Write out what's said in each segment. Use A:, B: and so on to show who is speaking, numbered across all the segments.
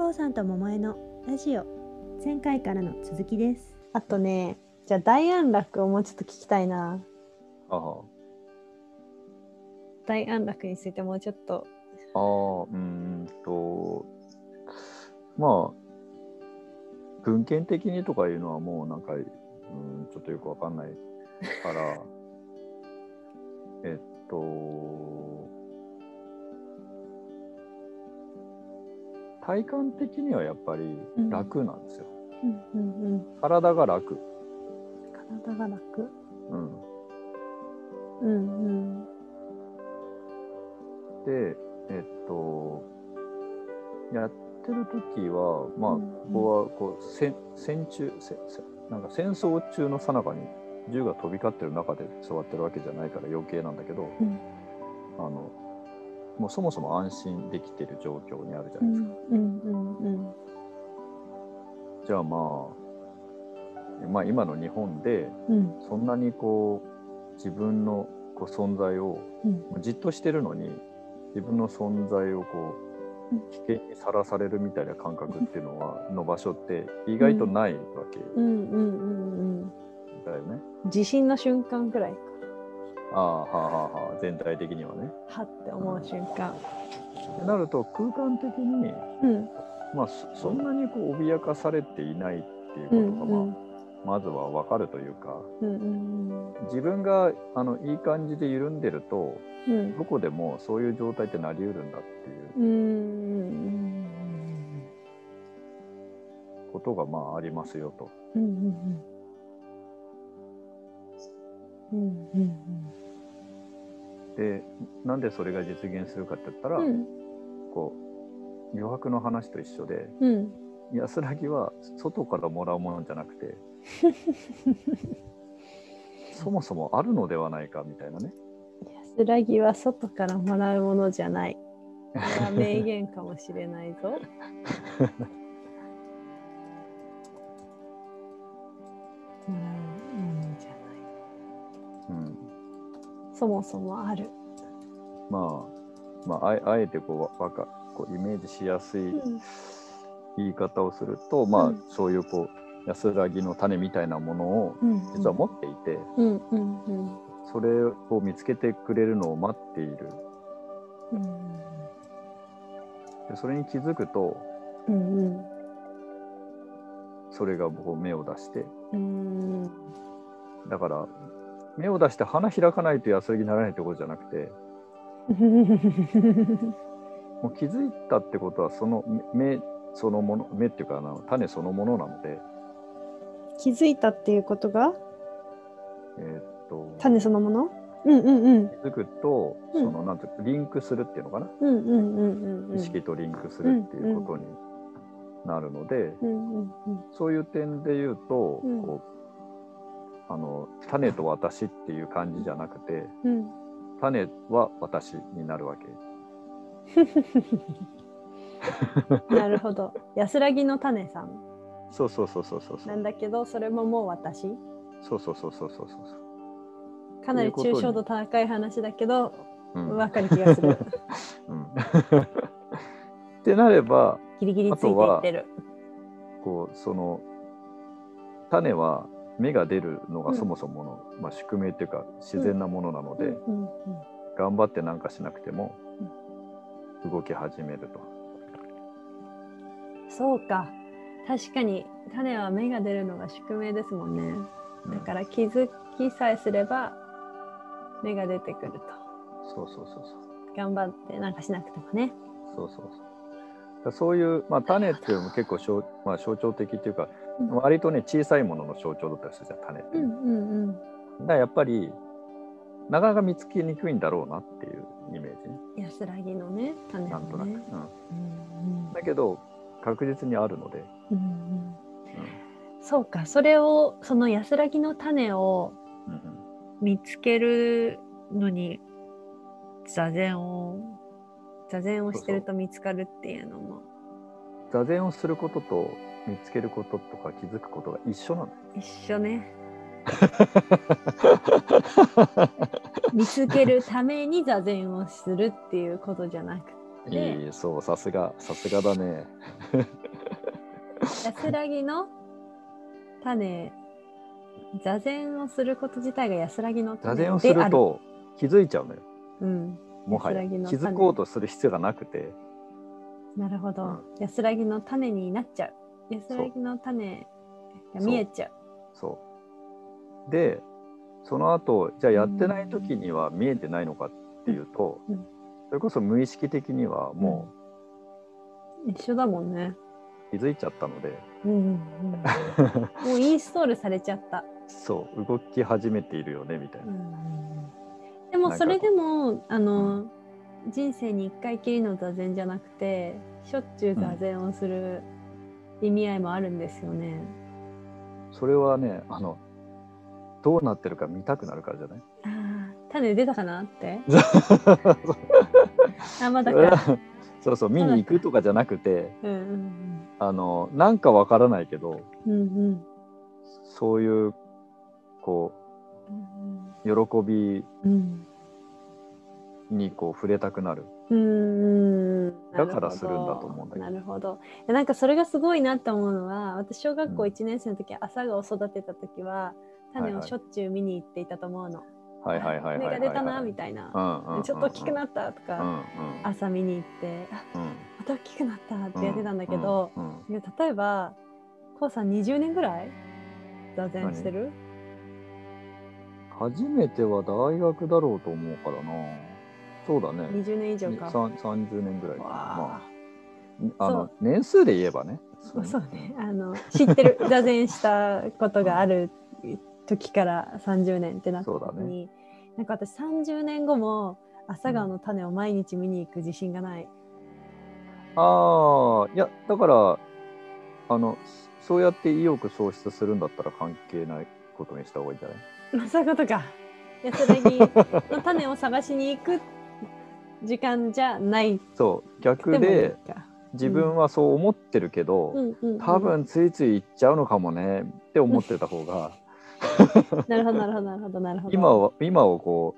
A: こうさんと桃江のラジオ。前回からの続きです。あとねじゃあ大安楽をもうちょっと聞きたいな。
B: ああ。
A: 大安楽についてもうちょっと。
B: あーうーんと。まあ文献的にとかいうのはもうなんか、うん、ちょっとよくわかんないから。えっと体感的にはやっぱり楽なんですよ、
A: うんうんうん。
B: 体が楽、
A: 体が楽。
B: うん、
A: うんうん。
B: でえっとやってる時はまあ、
A: うん
B: ここはこう戦戦中せせなんか戦争中の最中に銃が飛び交ってる中で座ってるわけじゃないから余計なんだけど、
A: うん。
B: あのもうそもそも安心できてる状況にあるじゃ
A: う
B: ないですか。
A: んうんうんうん。
B: じゃあまあまあ今の日本で
A: うん。
B: そんなにこう自分のこう存在を
A: うん。
B: じっとしてるのに自分の存在をこ
A: う
B: 危険にさらされるみたいな感覚っていうのはの場所って意外とないわけだよね。
A: 地震の瞬間くらいか
B: ああはあはあはあ全体的にはね。
A: はって思う瞬間。
B: ってなると空間的に、
A: うん。
B: まあ、そそんなにこう脅かされていないっていうこ
A: うん
B: とが、まあまずは分かるというか
A: うんうん
B: 自分があのいい感じで緩んでると
A: うん。
B: どこでもそういう状態ってなりうるんだっていう。
A: うんうん。
B: ことがまあありますよと。
A: うんうんうんうん
B: でなんでそれが実現するかって言ったら、
A: うん
B: こう余白の話と一緒で
A: うん
B: 安らぎは外からもらうものじゃなくて そもそもあるのではないかみたいなね。
A: 安らぎは外からもらうものじゃない。名言かもしれないぞ。そもそもある。
B: まあ、まあ、あえあえてこうわかこうイメージしやすい
A: うん。
B: 言い方をすると、まあ
A: うん。
B: そういうこう安らぎの種みたいなものを
A: うん。
B: 実は持っていて、
A: うんうんうん。
B: それを見つけてくれるのを待っている。
A: うん。
B: でそれに気づくと
A: うんうん。
B: それがこう芽を出して。
A: うん。
B: だから芽を出して花開かないと安らぎにならないってことじゃなくて もう気づいたってことはその芽芽そのもの芽っていうかあの種そのものなので、
A: 気づいたっていうことが？
B: えーっと
A: 種そのもの？うんうんうん。
B: 気づくと、
A: うん。
B: そのなんていうかリンクするっていうのかな、
A: うんうんうんうん
B: 意識とリンクするっていうことになるので、
A: うんうんうん。
B: そういう点で言うと、
A: うん。
B: こうあの種と私っていう感じじゃなくて
A: うん
B: 種は私になるわけ。
A: なるほど。安らぎの種さん
B: そうそうそうそうそうそう。
A: なんだけど、それももう私。
B: そうそうそうそうそうそう。
A: かなり抽象度高い話だけど、
B: うん
A: わかる気がする。
B: うんってなれば
A: ギリギリついていってる。
B: こうその種は芽が出るの
A: うん
B: がそもそもの、まあ、宿命っていうか自然なものなので、頑張ってなんかしなくても動き始めると。
A: そうか。確かに種は芽が出るのが宿命ですもんね。
B: うん
A: だから気づきさえすれば芽が出てくると。
B: そうそうそうそう。
A: 頑張ってなんかしなくてもね。
B: そうそうそう。そういう、まあ、種っていうのも結構象,、まあ、象徴的っていうか、
A: うん
B: 割とね小さいものの象徴だったりするじゃん種ってね、
A: うんうんうん。
B: だからやっぱりなかなか見つけにくいんだろうなっていうイメージ。ね
A: 安らぎのね、種
B: なんとなく、
A: ね。
B: うん、
A: うん。
B: だけど確実にあるので、
A: うんうん。うん。そうか、それをその安らぎの種を
B: うんうん。
A: 見つけるのに座禅を座禅をしてると見つかるっていうのも
B: 座禅をすることと見つけることとか気づくことが一緒なの
A: 一緒ね。見つけるために座禅をするっていうことじゃなく
B: い
A: で
B: いそうさすがさすがだね。
A: 安らぎの種座禅をすること自体が安らぎの種
B: 座禅をすると気づいちゃうのよ。
A: うん、
B: もはや。気づこうとする必要がなくて
A: なるほど、
B: うん。
A: 安らぎの種になっちゃう。安らぎの種が見えちゃう。
B: そう。でその後じゃあやってない時には見えてないのかっていうと、
A: うん。
B: それこそ無意識的にはも
A: 一緒だもんね。
B: う気づいちゃったので、
A: うんうんうん。もうインストールされちゃった、
B: そう。動き始めているよねみたいな、
A: でもそれでもあの、人生に一回きりの座禅じゃなくてしょっちゅう座禅をする意味合いもあるんですよね。
B: それはねあのどうなってるか見たくなるからじゃない？
A: ああ種出たかなって？あまだか。
B: そうそう見に行くとかじゃなくて
A: うんうん
B: あのなんかわからないけど
A: うんうん。
B: そういうこ
A: うん
B: う喜び
A: うん
B: にこう触れたくなる。
A: うん
B: だからするんだと思うんだけど。
A: なるほど。なんかそれがすごいなって思うのは私小学校1年生の時、朝顔を育てた時は種をしょっちゅう見に行っていたと思うの。
B: はいはいはい
A: 芽が出たなみたいな。
B: うんうんうん。
A: ちょっと大きくなったとか、
B: うんうん
A: 朝見に行ってあ
B: うん。
A: また大きくなったってやってたんだけど、
B: うんうん
A: いや例えばこうさん20年ぐらい座禅してる？
B: 初めては大学だろうと思うからなそうだね
A: ?20 年以上か。
B: さん30年ぐらいかな
A: わ
B: まああの年数で言えばね
A: そうそうねあの知ってる 座禅したことがある時から30年ってなった時に、なんか私30年後も朝顔の種を毎日見に行く自信がない。
B: ああいやだからあのそうやって意欲喪失するんだったら関係ないことにした方がいいんじゃない？
A: そういうことか。安らぎの種を探しに行く時間じゃない。
B: そう。逆
A: で。
B: 自分はそう思ってるけど、
A: うん。うん。うん。
B: 多分ついつい行っちゃうのかもねって思ってた方が。
A: なるほどなるほどなるほどなるほど。
B: 今は今をこ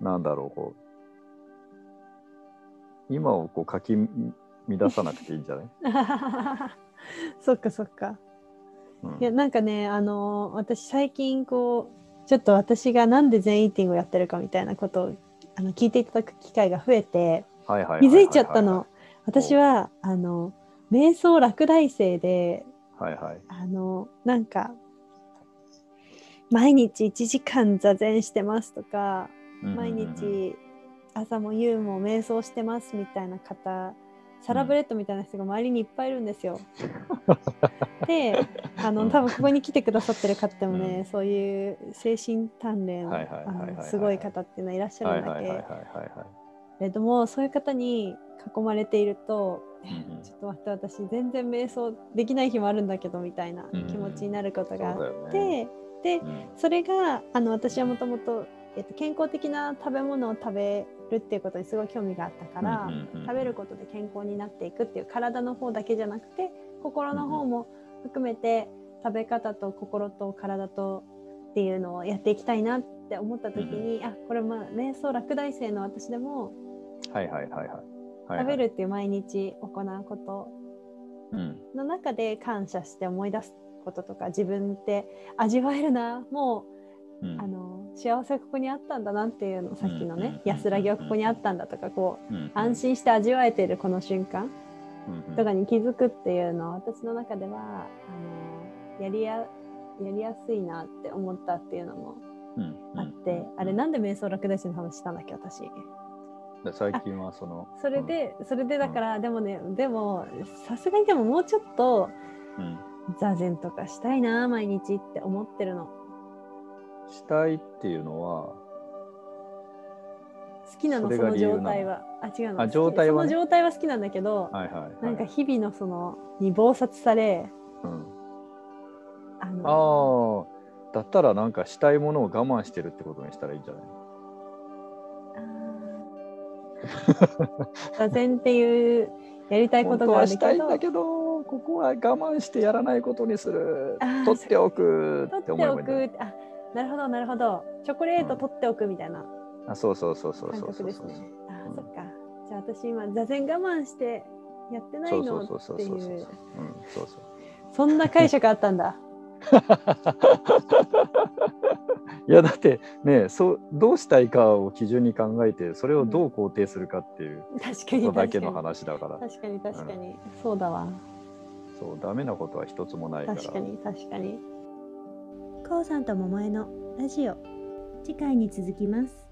B: うなんだろうこう今をこうかき乱さなくていいんじゃない、
A: そっかそっか。
B: うん。
A: いやなんかねあのー私最近こうちょっと私がなんで全イーティングをやってるかみたいなことをあの聞いていただく機会が増えて気づいちゃったの。
B: は
A: 私はあの瞑想落第生で
B: いはいはい。
A: あのなんか毎日1時間座禅してますとか毎日朝も夕も瞑想してますみたいな方サラブレッドみたいな人が周りにいっぱいいるんですよ。であの多分ここに来てくださってる方でもね、
B: うん。
A: そういう精神鍛錬すごい方っていうのはいらっしゃ
B: はい
A: るんだけれどもそういう方に囲まれていると、
B: うんうん。
A: ちょっと待って私全然瞑想できない日もあるんだけどみたいな
B: うん
A: 気持ちになることがあって、
B: だよね。
A: で
B: うん。
A: それがあの私はもともとえっと健康的な食べ物を食べるっていうことにすごい興味があったから、
B: うんうんうん
A: 食べることで健康になっていくっていう体の方だけじゃなくて心の方も含めて食べ方と心と体とっていうのをやっていきたいなって思った時に、あこれまあ瞑想落第生の私でも
B: はいはいはいはい。はい
A: 食べるっていう毎日行うこと
B: うん
A: の中で感謝して思い出すこととか自分って味わえるなもう
B: うん
A: あの幸せはここにあったんだなっていうのさっきのね、
B: うんうん
A: 安らぎはここにあったんだとかこう
B: うん
A: 安心して味わえているこの瞬間
B: うんうん。
A: とかに気づくっていうのは私の中ではあのやりややりやすいなって思ったっていうのも
B: うんうん。
A: あって、あれなんで瞑想落第生の話したんだっけ私。
B: で最近はその
A: それで、それでだから、でもねでもさすがにでももうちょっと
B: うんうん。
A: 座禅とかしたいな毎日って思ってるの
B: したいっていうのは
A: 好きなのその？状態は。あ違うの？
B: あ状態はね。
A: その状態は好きなんだけど、
B: はいはいはい。
A: なんか日々のそのに忙殺され
B: うん。
A: あの
B: ああだったらなんかしたいものを我慢してるってことにしたらいいんじゃない
A: 座禅っていうやりたいことがある
B: はしたいんだけどここは我慢してやらないことにする。取っておく
A: 取って
B: 思えば
A: お
B: いいんじゃない？
A: なるほどなるほど。チョコレート取っておくみたいな。
B: あそうそうそうそう
A: 感
B: そうそうそう。
A: あ
B: うん。
A: そっか。じじゃあ私今座禅我慢してやってないのっていう。
B: そうそうそうそう
A: そんな解釈あったんだ。
B: いやだってねそうどうしたいかを基準に考えてそれをどう肯定するかっていう
A: 確かに
B: ことだけの話だから。
A: 確かに確かに、そうだわ。
B: そうダメなことは一つもないから。
A: 確かに確かにこうさんと桃江のラジオ。次回に続きます。